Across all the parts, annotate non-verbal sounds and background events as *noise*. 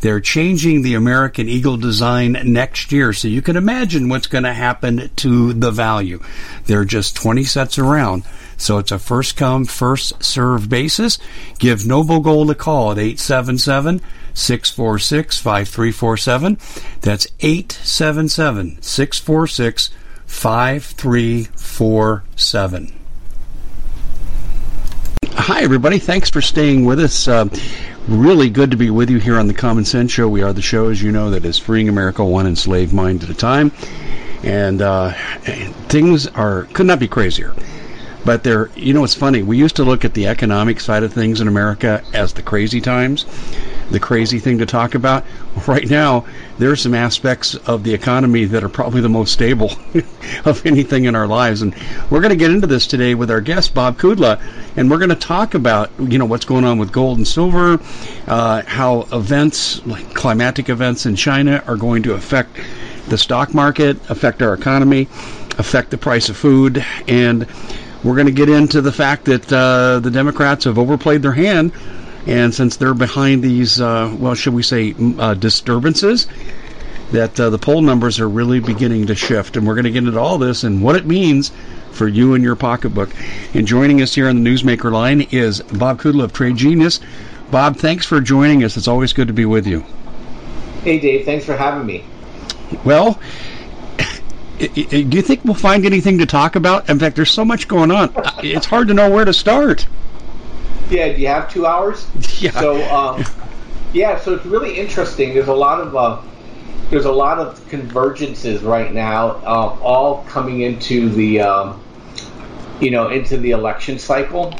they're changing the American Eagle design next year, so you can imagine what's going to happen to the value. There are just 20 sets around, so it's a first come, first serve basis. Give Noble Gold a call at 877 646 5347. That's 877 646 5347. Hi, everybody. Thanks for staying with us. Uh, really good to be with you here on the Common Sense Show. We are the show, as you know, that is freeing America one enslaved mind at a time. And uh, things are could not be crazier. But they're, you know, it's funny. We used to look at the economic side of things in America as the crazy times the crazy thing to talk about. *laughs* Right now, there are some aspects of the economy that are probably the most stable *laughs* of anything in our lives. And we're going to get into this today with our guest, Bob Kudla, and we're going to talk about, you know, what's going on with gold and silver, uh, how events, like climatic events in China, are going to affect the stock market, affect our economy, affect the price of food, and we're going to get into the fact that uh, the Democrats have overplayed their hand and since they're behind these, uh, well, should we say, uh, disturbances, that uh, the poll numbers are really beginning to shift. And we're going to get into all this and what it means for you and your pocketbook. And joining us here on the Newsmaker line is Bob Kudla of Trade Genius. Bob, thanks for joining us. It's always good to be with you. Hey, Dave. Thanks for having me. Well, do you think we'll find anything to talk about? In fact, there's so much going on. It's hard to know where to start. Yeah, do you have two hours? *laughs* Yeah. So, um, yeah, so it's really interesting. There's a lot of uh, there's a lot of convergences right now, uh, all coming into the um, you know into the election cycle,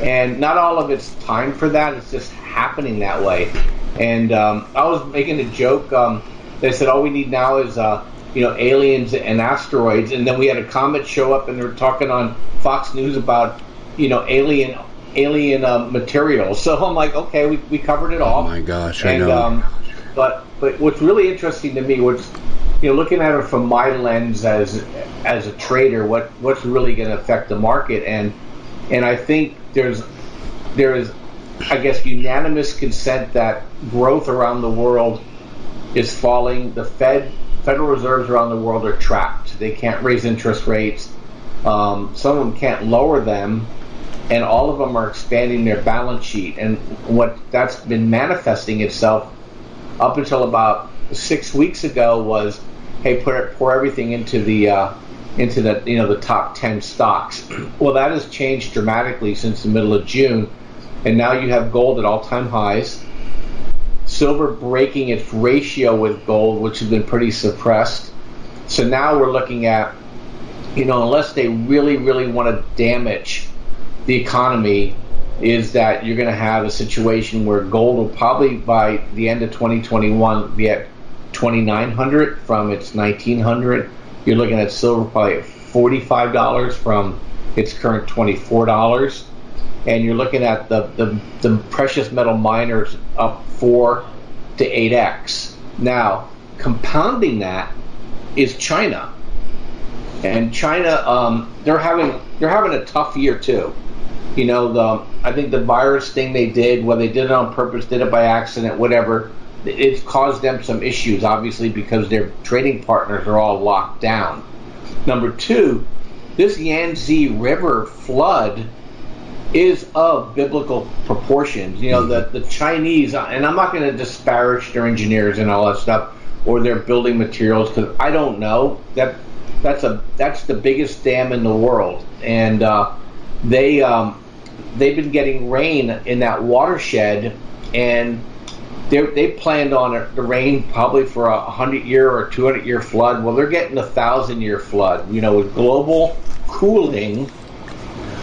and not all of it's time for that. It's just happening that way. And um, I was making a joke. Um, they said all we need now is uh, you know aliens and asteroids, and then we had a comet show up, and they were talking on Fox News about you know alien alien uh, material. So I'm like, okay, we, we covered it all. Oh my gosh, and, I know. Um, but but what's really interesting to me, what's you know, looking at it from my lens as as a trader, what what's really going to affect the market, and and I think there's there is, I guess, unanimous consent that growth around the world is falling. The Fed Federal Reserves around the world are trapped. They can't raise interest rates. Um, some of them can't lower them and all of them are expanding their balance sheet. And what that's been manifesting itself up until about six weeks ago was, hey, put pour everything into the uh, into the you know the top ten stocks. *clears throat* well, that has changed dramatically since the middle of June, and now you have gold at all-time highs. Silver breaking its ratio with gold, which has been pretty suppressed. So now we're looking at, you know, unless they really, really want to damage the economy is that you're going to have a situation where gold will probably by the end of 2021 be at 2900 from its 1900 You're looking at silver probably at $45 from its current $24. And you're looking at the, the, the precious metal miners up 4 to 8x. Now, compounding that is China. And China, um, they're having they're having a tough year too. You know, the I think the virus thing they did, whether they did it on purpose, did it by accident, whatever, it's caused them some issues, obviously, because their trading partners are all locked down. Number two, this Yangtze River flood is of biblical proportions. You know, the, the Chinese, and I'm not going to disparage their engineers and all that stuff or their building materials because I don't know that that's a that's the biggest dam in the world, and uh, they um, they've been getting rain in that watershed, and they they planned on the rain probably for a hundred year or two hundred year flood. Well, they're getting a thousand year flood. You know, with global cooling.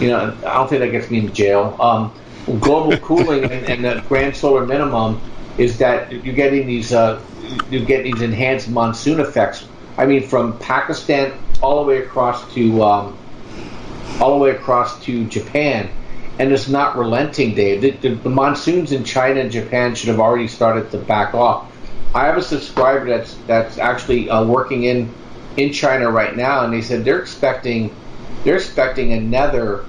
You know, I don't think that gets me in jail. Um, global *laughs* cooling and, and, the grand solar minimum is that you're getting these uh, you get these enhanced monsoon effects. I mean, from Pakistan all the way across to um, all the way across to Japan, and it's not relenting, Dave. The, the, the, monsoons in China and Japan should have already started to back off. I have a subscriber that's that's actually uh, working in in China right now, and they said they're expecting they're expecting another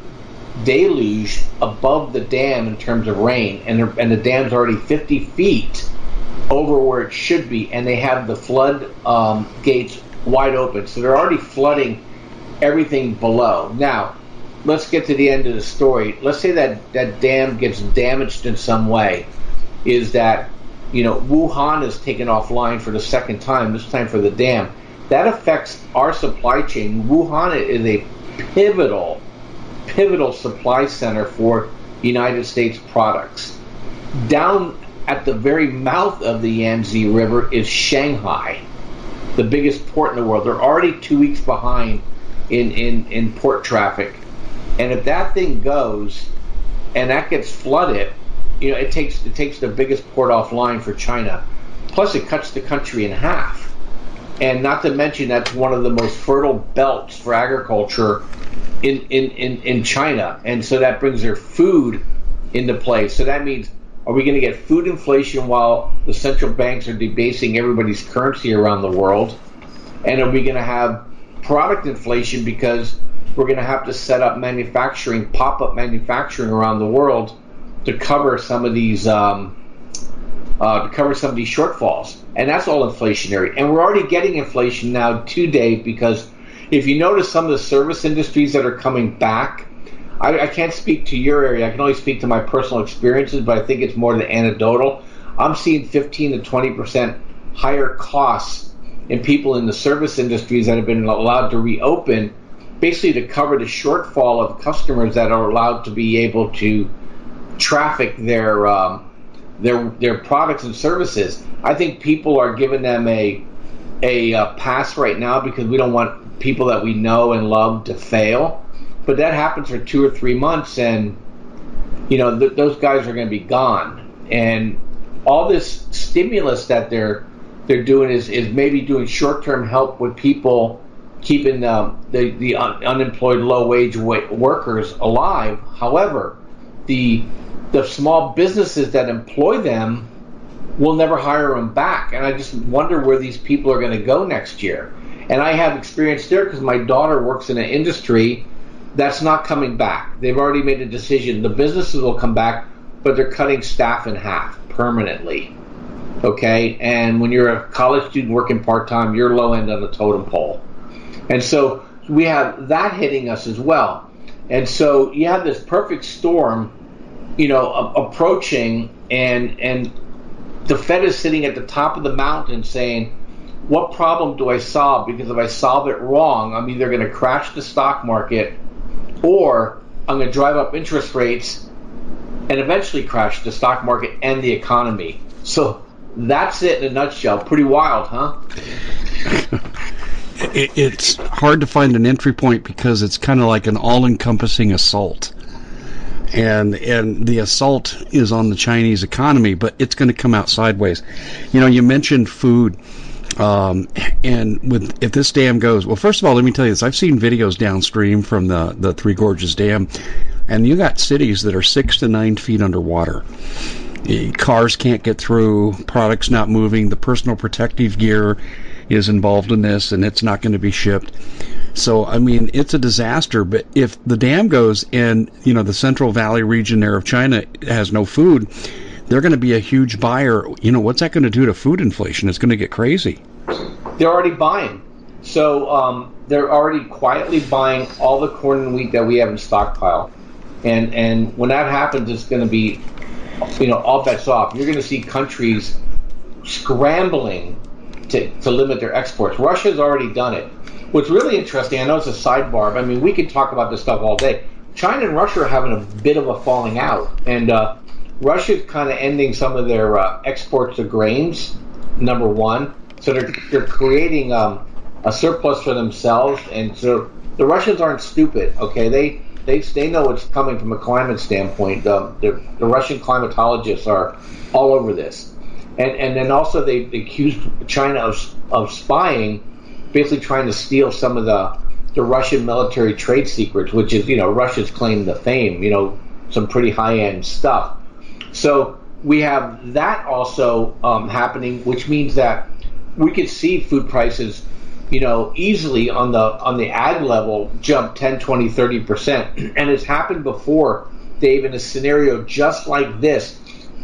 deluge above the dam in terms of rain, and and the dam's already 50 feet over where it should be, and they have the flood um, gates wide open, so they're already flooding everything below. Now, let's get to the end of the story. Let's say that that dam gets damaged in some way. Is that you know Wuhan is taken offline for the second time, this time for the dam. That affects our supply chain. Wuhan is a pivotal, pivotal supply center for United States products. Down at the very mouth of the Yangtze River is Shanghai, the biggest port in the world. They're already two weeks behind in, in, in port traffic. And if that thing goes and that gets flooded, you know, it takes it takes the biggest port offline for China. Plus it cuts the country in half. And not to mention that's one of the most fertile belts for agriculture in, in, in, in China. And so that brings their food into play. So that means are we going to get food inflation while the central banks are debasing everybody's currency around the world? And are we going to have product inflation because we're going to have to set up manufacturing, pop up manufacturing around the world to cover some of these um, uh, to cover some of these shortfalls, and that's all inflationary. And we're already getting inflation now today because if you notice some of the service industries that are coming back I, I can't speak to your area. I can only speak to my personal experiences, but I think it's more than anecdotal. I'm seeing 15 to 20 percent higher costs in people in the service industries that have been allowed to reopen, basically to cover the shortfall of customers that are allowed to be able to traffic their um, their their products and services. I think people are giving them a a uh, pass right now because we don't want people that we know and love to fail. But that happens for two or three months, and you know th- those guys are going to be gone. And all this stimulus that they're they're doing is, is maybe doing short term help with people keeping um, the the un- unemployed low wage wa- workers alive. However, the the small businesses that employ them will never hire them back, and I just wonder where these people are going to go next year. And I have experience there because my daughter works in an industry that's not coming back. They've already made a decision. The businesses will come back, but they're cutting staff in half permanently. Okay, and when you're a college student working part time, you're low end on the totem pole, and so we have that hitting us as well. And so you have this perfect storm, you know, a- approaching, and and the Fed is sitting at the top of the mountain saying, "What problem do I solve? Because if I solve it wrong, I'm either going to crash the stock market." or I'm going to drive up interest rates and eventually crash the stock market and the economy. So that's it in a nutshell. Pretty wild, huh? *laughs* it's hard to find an entry point because it's kind of like an all-encompassing assault. And and the assault is on the Chinese economy, but it's going to come out sideways. You know, you mentioned food Um, and with if this dam goes, well, first of all, let me tell you this: I've seen videos downstream from the the Three Gorges Dam, and you got cities that are six to nine feet underwater. Cars can't get through, products not moving, the personal protective gear is involved in this, and it's not going to be shipped. So, I mean, it's a disaster. But if the dam goes and, you know, the Central Valley region there of China has no food, they're going to be a huge buyer. You know, what's that going to do to food inflation? It's going to get crazy. They're already buying. So um, they're already quietly buying all the corn and wheat that we have in stockpile. And, and when that happens, it's going to be you know, all bets off. You're going to see countries scrambling to, to limit their exports. Russia's already done it. What's really interesting, I know it's a sidebar, but I mean, we could talk about this stuff all day. China and Russia are having a bit of a falling out, and uh, Russia's kind of ending some of their uh, exports of grains. Number one, so they're they're creating um, a surplus for themselves, and so the Russians aren't stupid. Okay, they they they know what's coming from a climate standpoint. The, the Russian climatologists are all over this, and and then also they, accused China of of spying, basically trying to steal some of the the Russian military trade secrets, which is you know Russia's claim to fame. You know some pretty high end stuff. So we have that also um, happening, which means that we could see food prices you know, easily on the on the ag level jump 10, 20, 30 percent, and it's happened before, Dave, in a scenario just like this.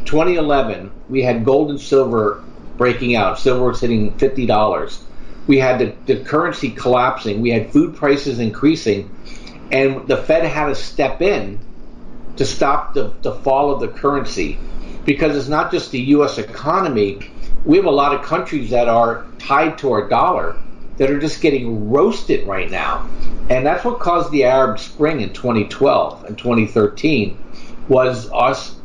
2011, we had gold and silver breaking out. Silver was hitting fifty dollars. We had the, the currency collapsing. We had food prices increasing, and the Fed had to step in to stop the, the fall of the currency because it's not just the U.S. economy. We have a lot of countries that are tied to our dollar that are just getting roasted right now. And that's what caused the Arab Spring in 2012 and 2013 was us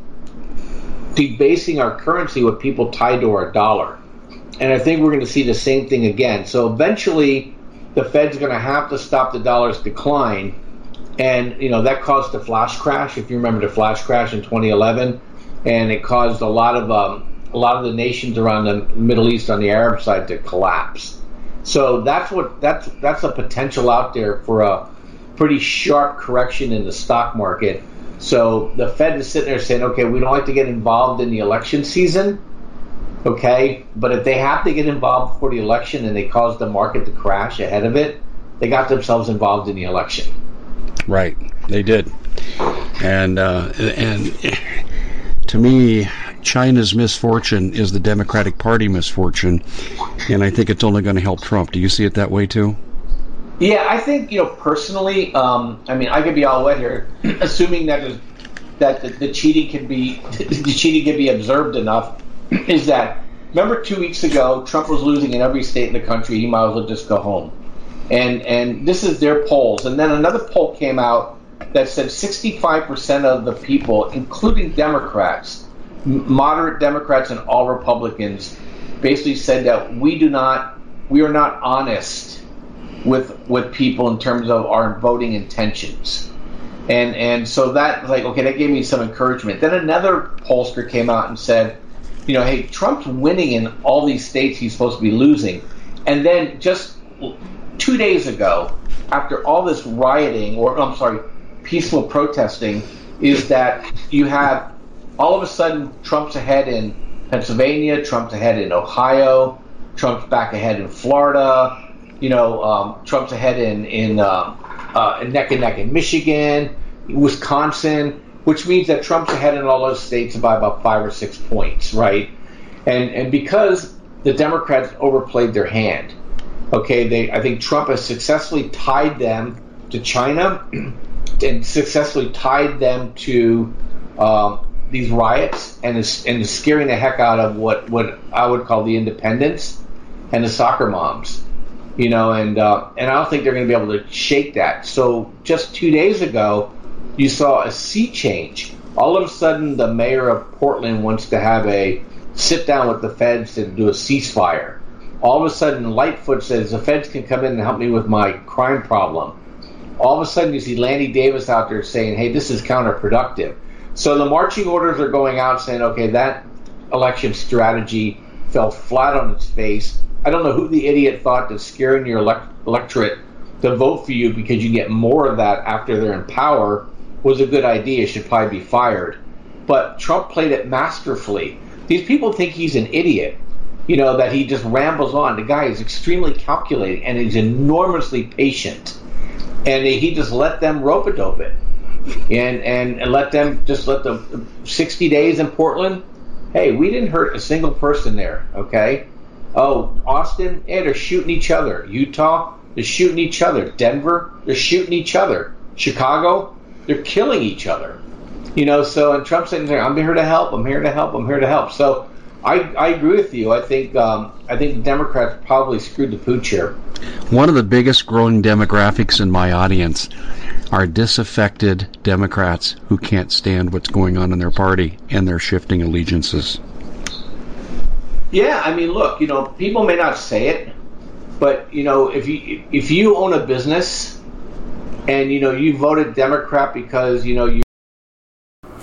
debasing our currency with people tied to our dollar. And I think we're going to see the same thing again. So eventually the Fed's going to have to stop the dollar's decline. And, you know, that caused the flash crash, if you remember the flash crash in 2011. And it caused a lot of um, a lot of the nations around the Middle East on the Arab side to collapse. So that's what that's that's a potential out there for a pretty sharp correction in the stock market. So the Fed is sitting there saying, okay, we don't like to get involved in the election season, okay, but if they have to get involved before the election and they cause the market to crash ahead of it, they got themselves involved in the election. Right, they did, and uh, and to me, China's misfortune is the Democratic Party misfortune, and I think it's only going to help Trump. Do you see it that way too? Yeah, I think you know personally. Um, I mean, I could be all wet here, assuming that that the, the, cheating can be the cheating can be observed enough. Is that remember two weeks ago Trump was losing in every state in the country. He might as well just go home. And and this is their polls. And then another poll came out that said 65% of the people, including Democrats, moderate Democrats and all Republicans basically said that we do not, we are not honest with with people in terms of our voting intentions. And and so that like okay, that gave me some encouragement. Then another pollster came out and said, you know, hey, Trump's winning in all these states he's supposed to be losing. And then just two days ago, after all this rioting, or I'm sorry, peaceful protesting, is that you have all of a sudden Trump's ahead in Pennsylvania, Trump's ahead in Ohio, Trump's back ahead in Florida, you know, um, Trump's ahead in in, uh, uh, neck and neck in Michigan, Wisconsin, which means that Trump's ahead in all those states by about five or six points, right? And and because the Democrats overplayed their hand, okay, they I think Trump has successfully tied them to China *clears throat* and successfully tied them to um, these riots and is, and is scaring the heck out of what, what I would call the independents and the soccer moms, you know, and uh, and I don't think they're going to be able to shake that. So just two days ago, you saw a sea change. All of a sudden, the mayor of Portland wants to have a sit down with the feds to do a ceasefire. All of a sudden, Lightfoot says the feds can come in and help me with my crime problem. All of a sudden, you see Lanny Davis out there saying, "Hey, this is counterproductive." So the marching orders are going out saying, okay, that election strategy fell flat on its face. I don't know who the idiot thought that scaring your elect- electorate to vote for you because you get more of that after they're in power was a good idea. Should probably be fired. But Trump played it masterfully. These people think he's an idiot. You know that he just rambles on. The guy is extremely calculating and he's enormously patient, and he just let them rope a dope it, and, and and let them just let the 60 days in Portland. Hey, we didn't hurt a single person there. Okay. Oh, Austin, yeah, they're shooting each other. Utah, they're shooting each other. Denver, they're shooting each other. Chicago, they're killing each other. You know, so and Trump saying, "I'm here to help. I'm here to help. I'm here to help." So I, I agree with you. I think um, I think the Democrats probably screwed the pooch here. One of the biggest growing demographics in my audience are disaffected Democrats who can't stand what's going on in their party and they're shifting allegiances. Yeah, I mean, look, you know, people may not say it, but you know, if you if you own a business and you know you voted Democrat because you know you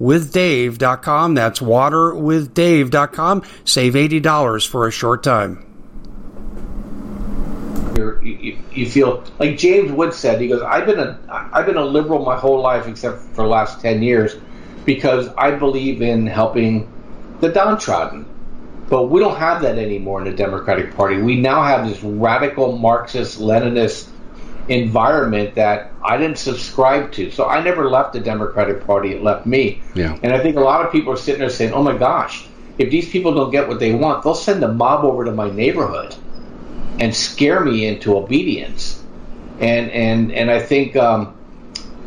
waterwithdave.com. That's waterwithdave.com. Save $80 for a short time. You, you, feel like James Wood said. He goes, "I've been a I've been a liberal my whole life, except for the last ten years, because I believe in helping the downtrodden. But we don't have that anymore in the Democratic Party. We now have this radical Marxist Leninist environment that I didn't subscribe to. So I never left the Democratic Party, it left me. Yeah. And I think a lot of people are sitting there saying, oh my gosh, if these people don't get what they want, they'll send a mob over to my neighborhood and scare me into obedience. And and and I think um,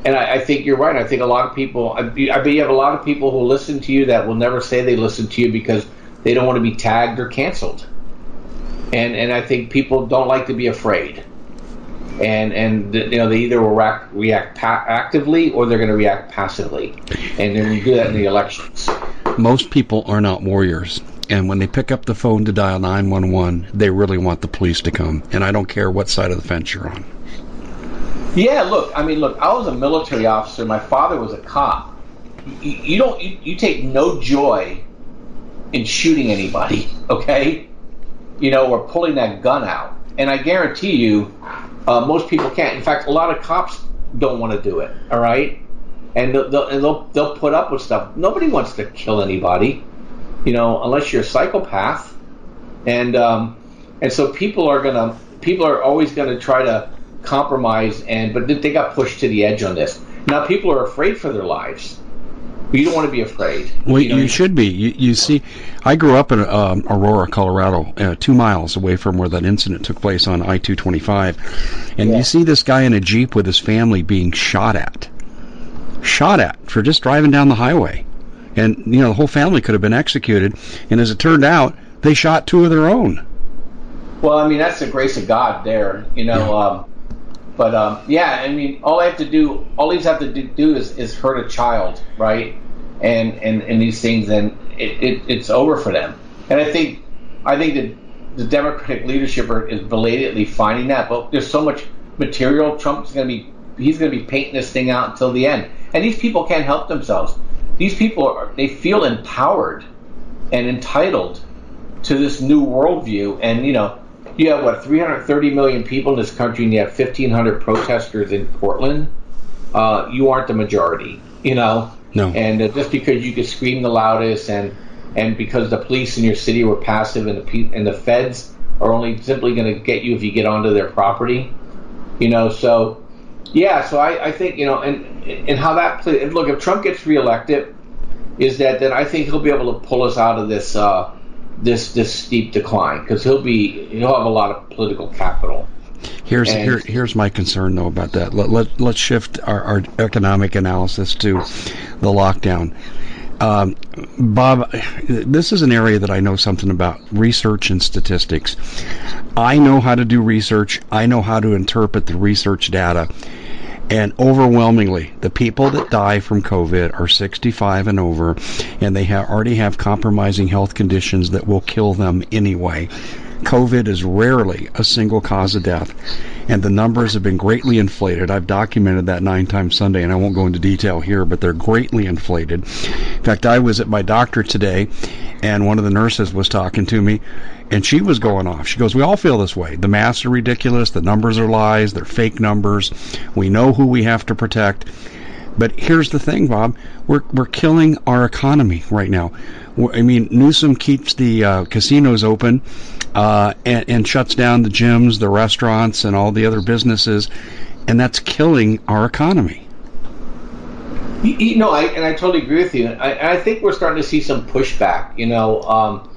and I, I, think you're right. I think a lot of people. I, I bet you have a lot of people who listen to you that will never say they listen to you because they don't want to be tagged or canceled. And and I think people don't like to be afraid and and you know they either will react, react pa- actively or they're going to react passively, and then you do that in the elections. Most people are not warriors, and when they pick up the phone to dial nine one one, they really want the police to come, and I don't care what side of the fence you're on. Yeah, look, I mean, look, I was a military officer. My father was a cop. You, you don't, you, you take no joy in shooting anybody, okay? You know, or pulling that gun out. And I guarantee you, Uh, most people can't. In fact, a lot of cops don't want to do it. All right, and they'll, they'll, and they'll they'll put up with stuff. Nobody wants to kill anybody, you know, unless you're a psychopath. And um, and so people are gonna people are always gonna try to compromise and but they got pushed to the edge on this. Now people are afraid for their lives. But you don't want to be afraid. Well, you, know, you should be. You, you see, I grew up in um, Aurora, Colorado, uh, two miles away from where that incident took place on I two twenty five, and Yeah. you see this guy in a jeep with his family being shot at, shot at for just driving down the highway, and you know the whole family could have been executed. And as it turned out, they shot two of their own. Well, I mean that's the grace of God there, you know. Yeah. Um, but um, yeah, I mean, all I have to do, all these have to do, do is, is hurt a child, right? And and, and these things, and it, it, it's over for them. And I think I think that the Democratic leadership are, is belatedly finding that. But there's so much material. Trump's going to be he's going to be painting this thing out until the end. And these people can't help themselves. These people are they feel empowered and entitled to this new worldview. And you know, you have what 330 million people in this country, and you have 1,500 protesters in Portland. Uh, you aren't the majority, you know. No. And uh, just because you could scream the loudest, and and because the police in your city were passive, and the pe- and the feds are only simply going to get you if you get onto their property, you know. So yeah, so I, I think you know, and and how that. Look, if Trump gets reelected, is that then I think he'll be able to pull us out of this uh, this this steep decline because he'll be he'll have a lot of political capital. Here's And- here, here's my concern though about that. Let, let let's shift our, our economic analysis to the lockdown. Um, Bob, this is an area that I know something about research and statistics. I know how to do research. I know how to interpret the research data. And overwhelmingly, the people that die from COVID are 65 and over, and they already have compromising health conditions that will kill them anyway. COVID is rarely a single cause of death, and the numbers have been greatly inflated. I've documented that nine times Sunday, and I won't go into detail here, but they're greatly inflated. In fact, I was at my doctor today, and one of the nurses was talking to me, and she was going off. She goes, We all feel this way. The masks are ridiculous, the numbers are lies, they're fake numbers. We know who we have to protect. But here's the thing, Bob. We're we're killing our economy right now. I mean, Newsom keeps the uh, casinos open uh, and, and shuts down the gyms, the restaurants, and all the other businesses, and that's killing our economy. You, you know, I, and I totally agree with you. I, I think we're starting to see some pushback. You know, um,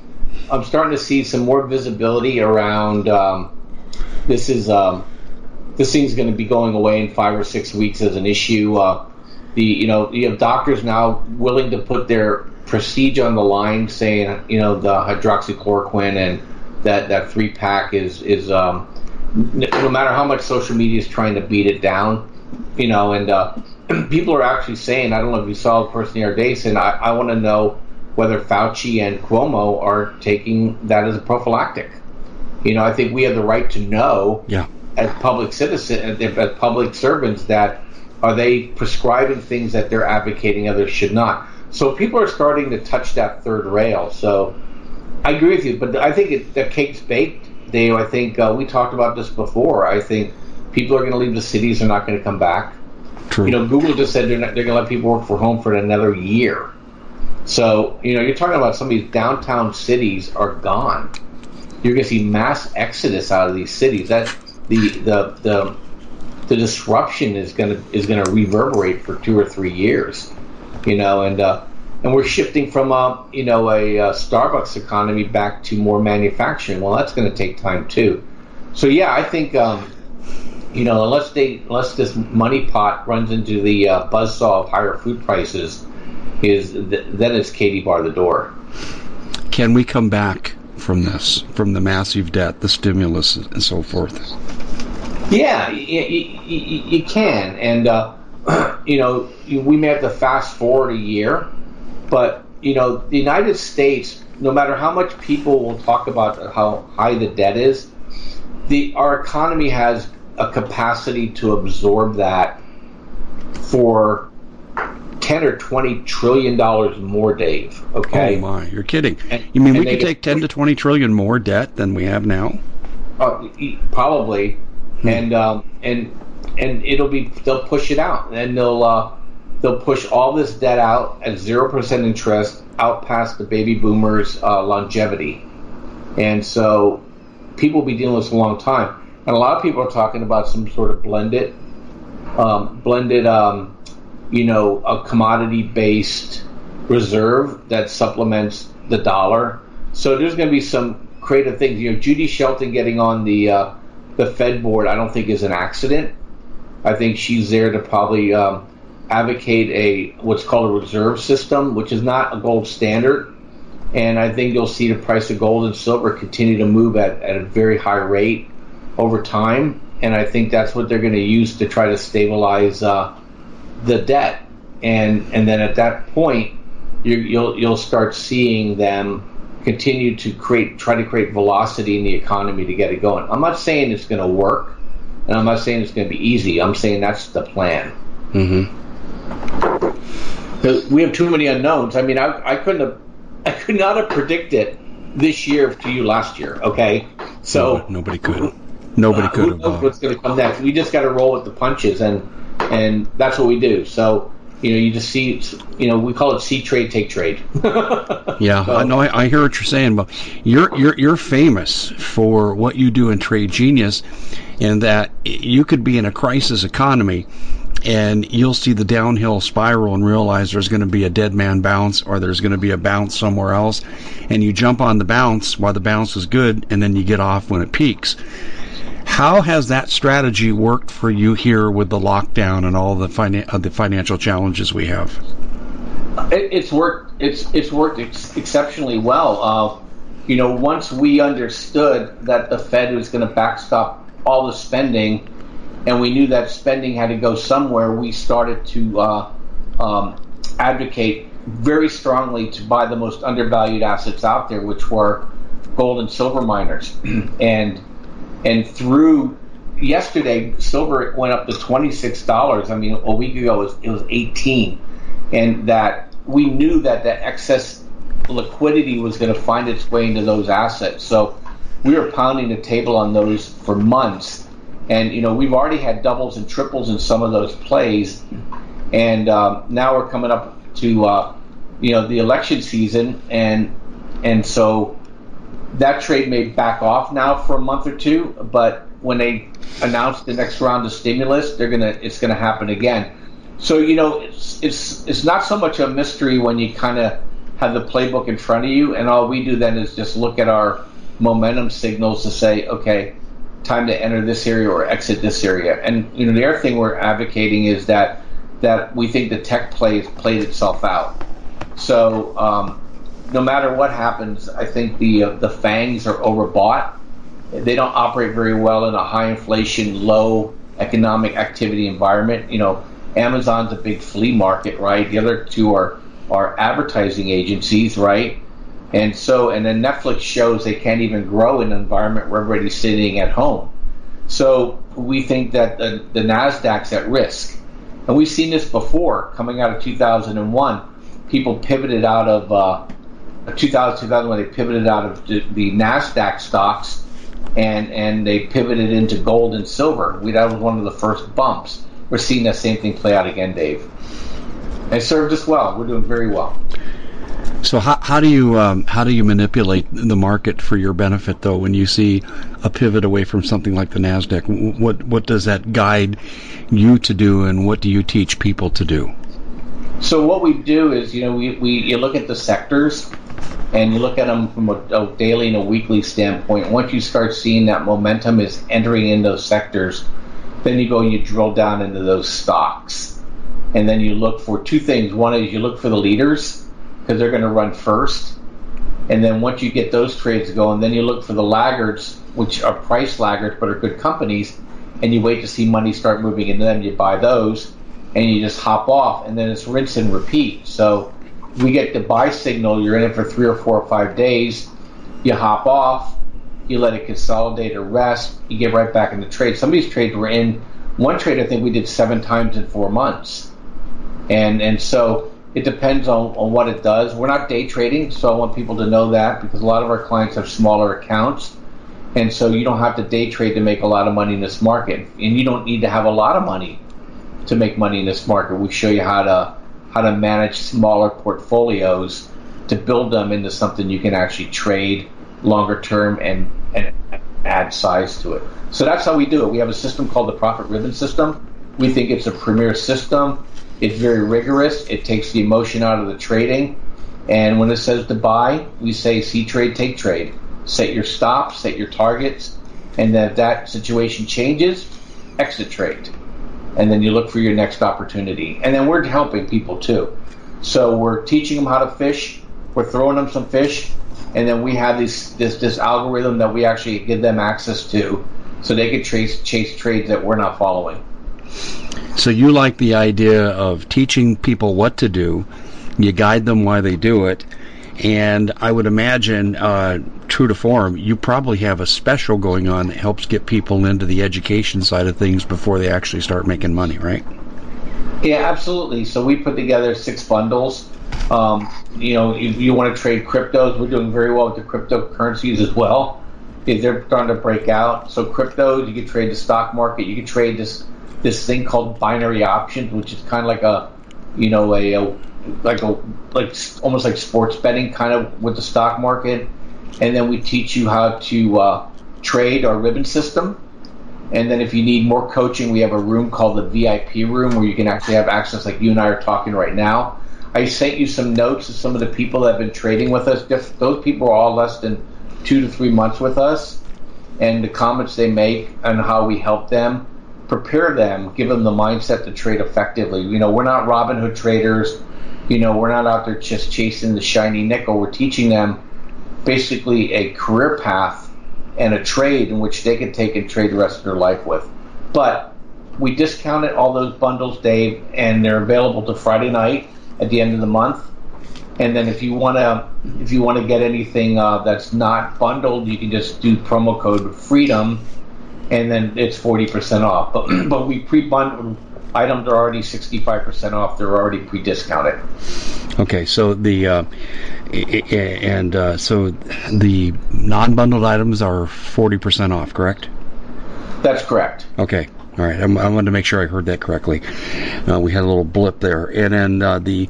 I'm starting to see some more visibility around. Um, this is um, this thing's going to be going away in five or six weeks as an issue. Uh, the you know you have doctors now willing to put their prestige on the line, saying you know the hydroxychloroquine and that that three pack is is um, no matter how much social media is trying to beat it down, you know, and uh, *clears throat* people are actually saying, I don't know if you saw the person the other day saying, I, I want to know whether Fauci and Cuomo are taking that as a prophylactic. You know, I think we have the right to know Yeah. as public citizens, as public servants, that are they prescribing things that they're advocating others should not. So people are starting to touch that third rail. So I agree with you, but I think it, the cake's baked, Dave. I think uh, we talked about this before. I think people are going to leave the cities; they're not going to come back. True. You know, Google just said they're, not, they're going to let people work from home for another year. So you know, you're talking about some of these downtown cities are gone. You're going to see mass exodus out of these cities. That the the the the disruption is going to is going to reverberate for two or three years. You know, and uh, and we're shifting from a you know a, uh Starbucks economy back to more manufacturing. Well, that's going to take time too. So yeah, I think um, you know unless they unless this money pot runs into the uh, buzzsaw of higher food prices, is th- then it's Katie bar the door. Can we come back from this, from the massive debt, the stimulus, and so forth? Yeah, you, you, you can, and uh, *clears throat* you know we may have to fast forward a year, but you know the United States, no matter how much people will talk about how high the debt is, the our economy has a capacity to absorb that for ten or twenty trillion dollars more, Dave. Okay, Oh my, you're kidding. And- you mean we could take 10 to 20 trillion more debt than we have now? Uh, probably, hmm. and um, and and it'll be they'll push it out, and they'll uh, they'll push all this debt out at zero percent interest out past the baby boomers' uh, longevity, and so people will be dealing with this a long time. And a lot of people are talking about some sort of blended, um, blended, um, you know, a commodity-based reserve that supplements the dollar. So there's going to be some creative things. You know, Judy Shelton getting on the uh, the Fed board, I don't think is an accident. I think she's there to probably um, advocate a what's called a reserve system, which is not a gold standard. And I think you'll see the price of gold and silver continue to move at, at a very high rate over time. And I think that's what they're going to use to try to stabilize uh, the debt. And and then at that point, you, you'll you'll start seeing them continue to create try to create velocity in the economy to get it going. I'm not saying it's going to work, and I'm not saying it's going to be easy. I'm saying that's the plan. Mm-hmm. We have too many unknowns. I mean, I, I couldn't have, *laughs* I could not have predicted this year to you last year. Okay, so no, nobody could. Nobody uh, could have. What's going to come next? We just got to roll with the punches, and and that's what we do. So you know, you just see, you know, we call it see trade, take trade. *laughs* yeah, so. I know. I, I, hear what you're saying, but you're you're you're famous for what you do in Trade Genius, and that you could be in a crisis economy, and you'll see the downhill spiral and realize there's going to be a dead man bounce or there's going to be a bounce somewhere else, and you jump on the bounce while the bounce is good, and then you get off when it peaks. How has that strategy worked for you here with the lockdown and all the, finan- uh, the financial challenges we have? It, it's worked. It's it's worked ex- exceptionally well. Uh, you know, once we understood that the Fed was going to backstop all the spending, and we knew that spending had to go somewhere, we started to uh, um, advocate very strongly to buy the most undervalued assets out there, which were gold and silver miners, *clears throat* and and through yesterday, silver went up to twenty six dollars. I mean, a week ago it was, it was eighteen, and that we knew that the excess liquidity was going to find its way into those assets. So we were pounding the table on those for months, and you know we've already had doubles and triples in some of those plays, and um, now we're coming up to uh, you know the election season, and and so that trade may back off now for a month or two, but when they announce the next round of stimulus, they're gonna it's gonna happen again. So you know it's it's it's not so much a mystery when you kind of have the playbook in front of you, and all we do then is just look at our momentum signals to say, okay, time to enter this area or exit this area. And you know the other thing we're advocating is that that we think the tech plays played itself out. So um, no matter what happens, I think the uh, the FANGs are overbought. They don't operate very well in a high inflation, low economic activity environment. You know, Amazon's a big flea market, right? The other two are are advertising agencies, right? And so, and then Netflix shows they can't even grow in an environment where everybody's sitting at home. So we think that the, the Nasdaq's at risk, and we've seen this before coming out of 2001. People pivoted out of uh, 2000, 2000 when they pivoted out of the, the Nasdaq stocks and and they pivoted into gold and silver. We that was one of the first bumps. We're seeing that same thing play out again, Dave. It served us well. We're doing very well. So how, how do you um, how do you manipulate the market for your benefit though when you see a pivot away from something like the Nasdaq? What what does that guide you to do, and what do you teach people to do? So what we do is, you know, we, we you look at the sectors and you look at them from a, a, daily and a weekly standpoint. Once you start seeing that momentum is entering in those sectors, then you go and you drill down into those stocks, and then you look for two things. One is you look for the leaders because they're going to run first, and then once you get those trades going, then you look for the laggards, which are price laggards but are good companies, and you wait to see money start moving into them. You buy those and you just hop off, and then it's rinse and repeat. So we get the buy signal, you're in it for three or four or five days, you hop off, you let it consolidate or rest, you get right back in the trade. Some of these trades were in one trade I think we did seven times in four months. And and so it depends on, on what it does. We're not day trading, so I want people to know that because a lot of our clients have smaller accounts. And so you don't have to day trade to make a lot of money in this market. And you don't need to have a lot of money to make money in this market. We show you how to how to manage smaller portfolios to build them into something you can actually trade longer term and, and add size to it. So that's how we do it. We have a system called the Profit Ribbon System. We think it's a premier system. It's very rigorous. It takes the emotion out of the trading. And when it says to buy, we say see trade, take trade. Set your stops, set your targets, and if that situation changes, exit trade. And then you look for your next opportunity. And then we're helping people too. So we're teaching them how to fish. We're throwing them some fish, and then we have this this this algorithm that we actually give them access to, so they can trace chase trades that we're not following. So you like the idea of teaching people what to do, you guide them why they do it, and I would imagine, uh, true to form, you probably have a special going on that helps get people into the education side of things before they actually start making money, right? Yeah, absolutely. So we put together six bundles. Um, you know, you, you want to trade cryptos. We're doing very well with the cryptocurrencies as well. They're starting to break out. So cryptos, you can trade the stock market. You can trade this this thing called binary options, which is kind of like a, you know, a, a like a like almost like sports betting kind of with the stock market. And then we teach you how to uh, trade our ribbon system. And then if you need more coaching, we have a room called the VIP room where you can actually have access, like you and I are talking right now. I sent you some notes of some of the people that have been trading with us. Those people are all less than two to three months with us, and the comments they make and how we help them prepare them, give them the mindset to trade effectively. You know, we're not Robinhood traders. You know, we're not out there just chasing the shiny nickel. We're teaching them basically a career path and a trade in which they can take and trade the rest of their life with. But we discounted all those bundles, Dave, and they're available to Friday night at the end of the month. And then if you want to, if you want to get anything uh, that's not bundled, you can just do promo code Freedom, and then it's forty percent off. But *clears throat* but we pre-bundled items are already sixty five percent off. They're already pre-discounted. Okay, so the uh, and uh, so the non-bundled items are forty percent off, correct? That's correct. Okay. All right, I'm, wanted to make sure I heard that correctly. Uh, we had a little blip there, and then uh, the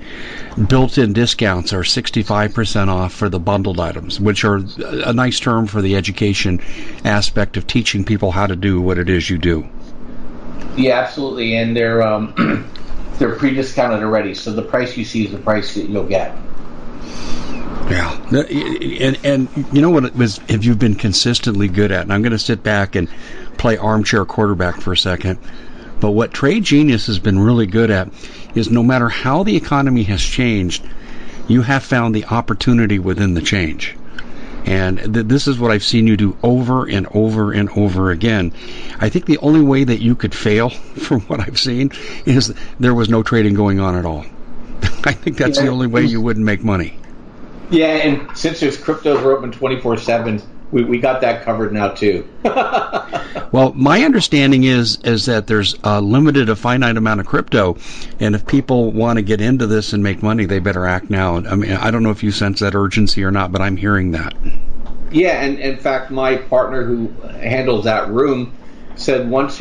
built-in discounts are 65% off for the bundled items, which are a nice term for the education aspect of teaching people how to do what it is you do. Yeah, absolutely, and they're um, *clears throat* they're pre-discounted already, so the price you see is the price that you'll get. Yeah, and and you know what it was? If you've been consistently good at, and I'm going to sit back and play armchair quarterback for a second. But what Trade Genius has been really good at is no matter how the economy has changed, you have found the opportunity within the change. And th- this is what I've seen you do over and over and over again. I think the only way that you could fail, *laughs* from what I've seen, is there was no trading going on at all. *laughs* I think that's yeah. the only way you wouldn't make money. Yeah, and since there's cryptos are open 24 7, we, we got that covered now too. *laughs* well, my understanding is is that there's a limited, a finite amount of crypto, and if people want to get into this and make money, they better act now. I mean, I don't know if you sense that urgency or not, but I'm hearing that. Yeah, and in fact, my partner who handles that room said once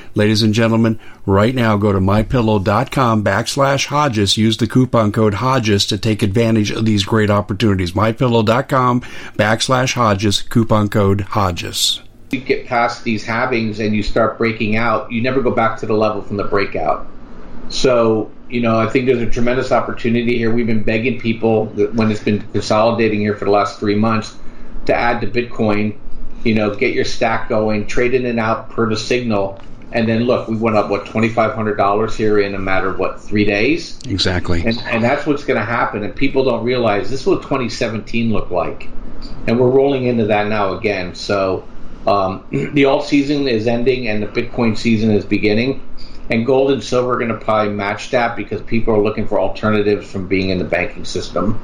Ladies and gentlemen, right now go to mypillow.com backslash Hodges. Use the coupon code Hodges to take advantage of these great opportunities. Mypillow.com backslash Hodges, coupon code Hodges. You get past these halvings and you start breaking out, you never go back to the level from the breakout. So, you know, I think there's a tremendous opportunity here. We've been begging people when it's been consolidating here for the last three months to add to Bitcoin, you know, get your stack going, trade in and out per the signal and then look, we went up what twenty five hundred dollars here in a matter of what three days. Exactly. And, and that's what's going to happen. And people don't realize this is what 2017 looked like, and we're rolling into that now again. So um, *clears throat* the alt season is ending, and the Bitcoin season is beginning. And gold and silver are going to probably match that because people are looking for alternatives from being in the banking system.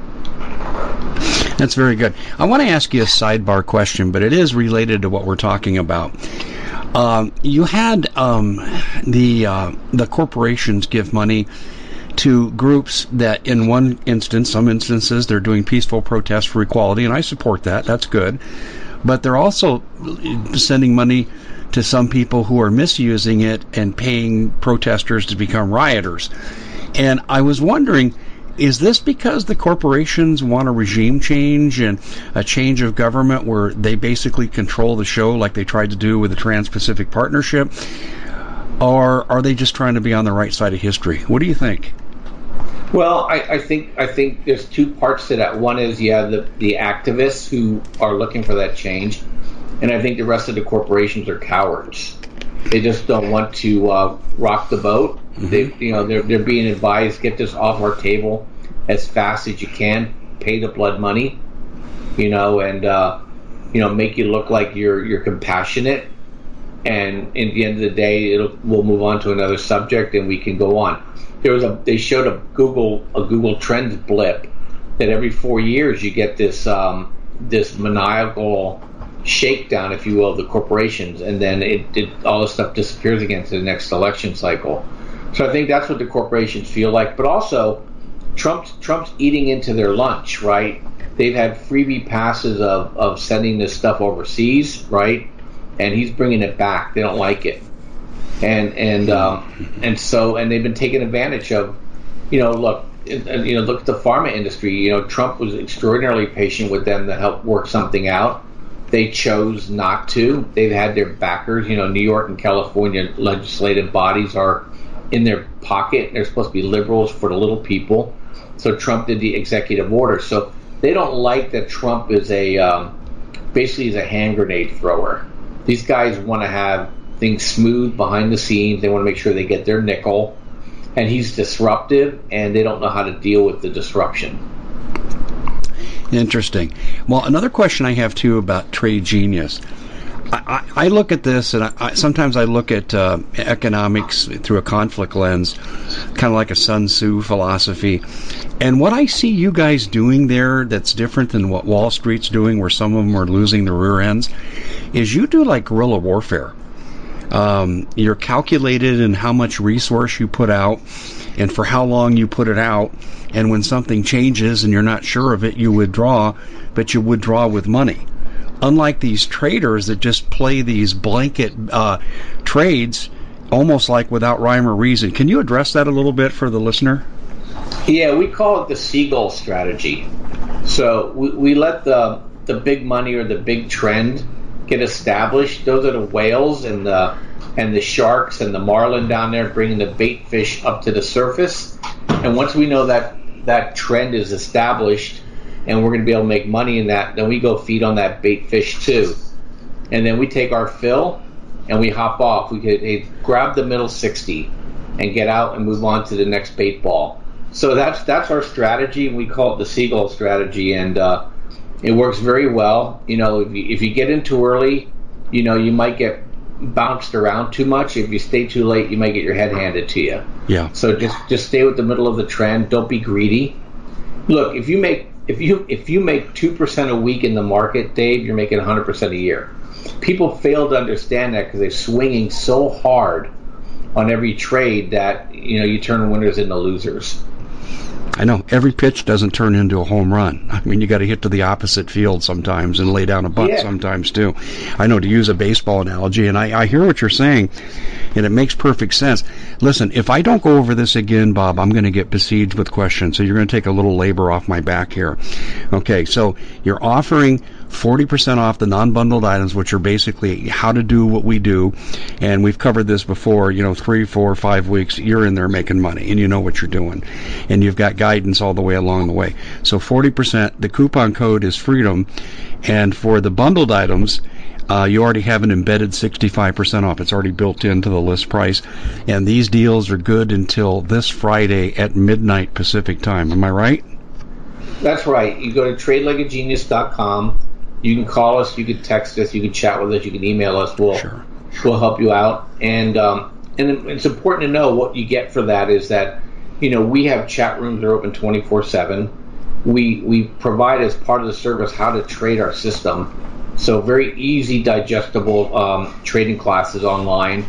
That's very good. I want to ask you a sidebar question, but it is related to what we're talking about. Um, you had um, the uh, the corporations give money to groups that, in one instance, some instances, they're doing peaceful protests for equality, and I support that. That's good. But they're also sending money to some people who are misusing it and paying protesters to become rioters. And I was wondering is this because the corporations want a regime change and a change of government where they basically control the show like they tried to do with the Trans Pacific Partnership? Or are they just trying to be on the right side of history? What do you think? Well, I, I, think I think there's two parts to that. One is yeah, the the activists who are looking for that change, and I think the rest of the corporations are cowards. They just don't want to uh, rock the boat. Mm-hmm. They you know they're they're being advised get this off our table as fast as you can. Pay the blood money, you know, and uh, you know make you look like you're you're compassionate. And in the end of the day, it'll we'll move on to another subject, and we can go on there was a they showed a Google a Google Trends blip that every four years you get this um, this maniacal shakedown, if you will, of the corporations, and then it, it all this stuff disappears again to the next election cycle. So I think that's what the corporations feel like, but also Trump's Trump's eating into their lunch, right? They've had freebie passes of, of sending this stuff overseas, right? And he's bringing it back. They don't like it and and um, and so and they've been taken advantage of. You know, look, you know, look at the pharma industry. You know, Trump was extraordinarily patient with them to help work something out. They chose not to. They've had their backers. You know, New York and California legislative bodies are in their pocket. They're supposed to be liberals for the little people. So Trump did the executive order. So they don't like that Trump is a um, basically is a hand grenade thrower. These guys want to have things smooth behind the scenes. They want to make sure they get their nickel. And he's disruptive, and they don't know how to deal with the disruption. Interesting. Well, another question I have too about Trade Genius. I, I, I look at this, and I, sometimes I look at uh, economics through a conflict lens, kind of like a Sun Tzu philosophy. And what I see you guys doing there that's different than what Wall Street's doing, where some of them are losing their rear ends, is you do like guerrilla warfare. Um, you're calculated in how much resource you put out and for how long you put it out. And when something changes and you're not sure of it, you withdraw, but you withdraw with money. Unlike these traders that just play these blanket uh, trades almost like without rhyme or reason. Can you address that a little bit for the listener? Yeah, we call it the seagull strategy. So we, we let the the big money or the big trend get established. Those are the whales and the and the sharks and the marlin down there bringing the bait fish up to the surface. And once we know that that trend is established and we're going to be able to make money in that, then we go feed on that bait fish too. And then we take our fill and we hop off. We could grab the middle 60 and get out and move on to the next bait ball. So that's that's our strategy. And we call it the seagull strategy, and uh, it works very well. You know, if you, if you get in too early, you know, you might get bounced around too much. If you stay too late, you might get your head handed to you. Yeah. So just just stay with the middle of the trend. Don't be greedy. Look, if you make if you if you make two percent a week in the market, Dave, you're making 100 percent a year. People fail to understand that because they're swinging so hard on every trade that you know you turn winners into losers. I know every pitch doesn't turn into a home run. I mean, you got to hit to the opposite field sometimes and lay down a bunt yeah. sometimes too. I know to use a baseball analogy, and I, I hear what you're saying, and it makes perfect sense. Listen, if I don't go over this again, Bob, I'm going to get besieged with questions. So you're going to take a little labor off my back here. Okay, so you're offering 40% off the non-bundled items, which are basically how to do what we do. And we've covered this before, you know, three, four, five weeks, you're in there making money and you know what you're doing. And you've got guidance all the way along the way. So 40%, the coupon code is freedom. And for the bundled items, uh, you already have an embedded 65% off. It's already built into the list price. And these deals are good until this Friday at midnight Pacific time. Am I right? That's right. You go to tradelikeagenius.com you can call us, you can text us, you can chat with us, you can email us. We'll sure. we'll help you out. And um, and it's important to know what you get for that is that you know we have chat rooms that are open twenty four seven. we we provide as part of the service how to trade our system. So very easy, digestible um, trading classes online,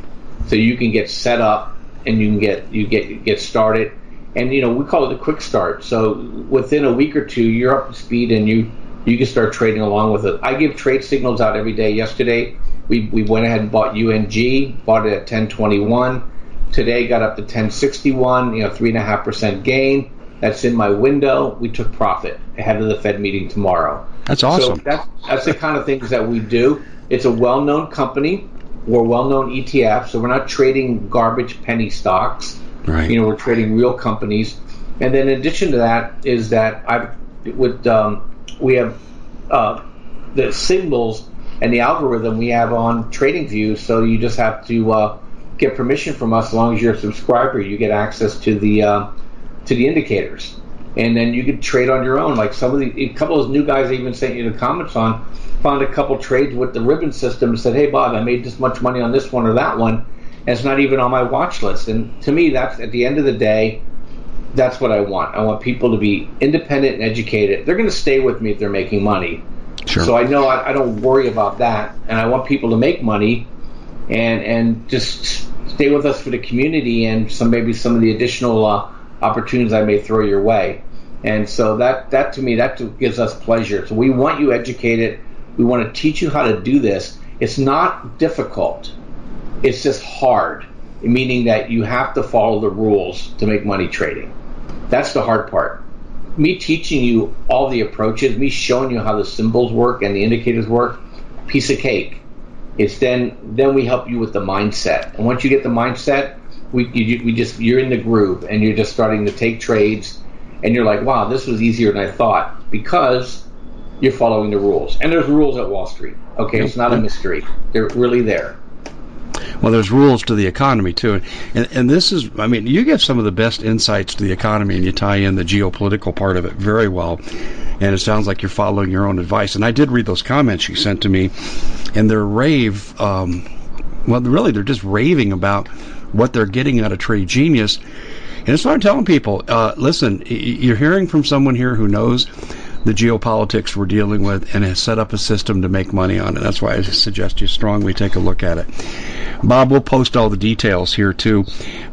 so you can get set up and you can get you get get started. And you know we call it the quick start. So within a week or two, you're up to speed and you you can start trading along with it. I give trade signals out every day. Yesterday, we, we went ahead and bought UNG, bought it at 1021. Today, got up to 1061, you know, 3.5% gain. That's in my window. We took profit ahead of the Fed meeting tomorrow. That's awesome. So that's, that's the kind of things that we do. It's a well known company. We're well known ETF, so we're not trading garbage penny stocks. Right. You know, we're trading real companies. And then in addition to that is that I've with um, we have uh, the signals and the algorithm we have on TradingView. So you just have to uh, get permission from us. As long as you're a subscriber, you get access to the uh, to the indicators, and then you can trade on your own. Like some of the a couple of new guys I even sent you the comments on found a couple trades with the ribbon system and said, "Hey Bob, I made this much money on this one or that one." And it's not even on my watch list. And to me, that's at the end of the day, that's what I want. I want people to be independent and educated. They're going to stay with me if they're making money. Sure. So I know I, I, don't worry about that, and I want people to make money, and and just stay with us for the community and some maybe some of the additional uh, opportunities I may throw your way. And so that that to me that gives us pleasure. So we want you educated. We want to teach you how to do this. It's not difficult. It's just hard, meaning that you have to follow the rules to make money trading. That's the hard part. Me teaching you all the approaches, me showing you how the symbols work and the indicators work, piece of cake. It's then then we help you with the mindset, and once you get the mindset, we you, we just you're in the groove and you're just starting to take trades, and you're like, wow, this was easier than I thought because you're following the rules. And there's rules at Wall Street. Okay, it's not a mystery. They're really there. Well, there's rules to the economy too, and and this is, I mean, you give some of the best insights to the economy, and you tie in the geopolitical part of it very well. And it sounds like you're following your own advice. And I did read those comments you sent to me, and they're rave. Um, well, really, they're just raving about what they're getting out of Trade Genius. And it's what I'm telling people. Uh, listen, you're hearing from someone here who knows the geopolitics we're dealing with and has set up a system to make money on it. That's why I suggest you strongly take a look at it. Bob, we'll post all the details here too.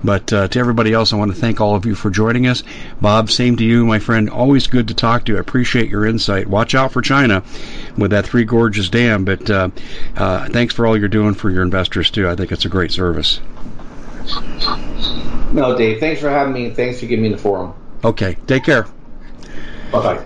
But uh, to everybody else, I want to thank all of you for joining us. Bob, same to you, my friend. Always good to talk to you. I appreciate your insight. Watch out for China with that Three Gorges Dam. But uh, uh, thanks for all you're doing for your investors too. I think it's a great service. No, Dave. Thanks for having me, and thanks for giving me the forum. Okay. Take care. Bye bye.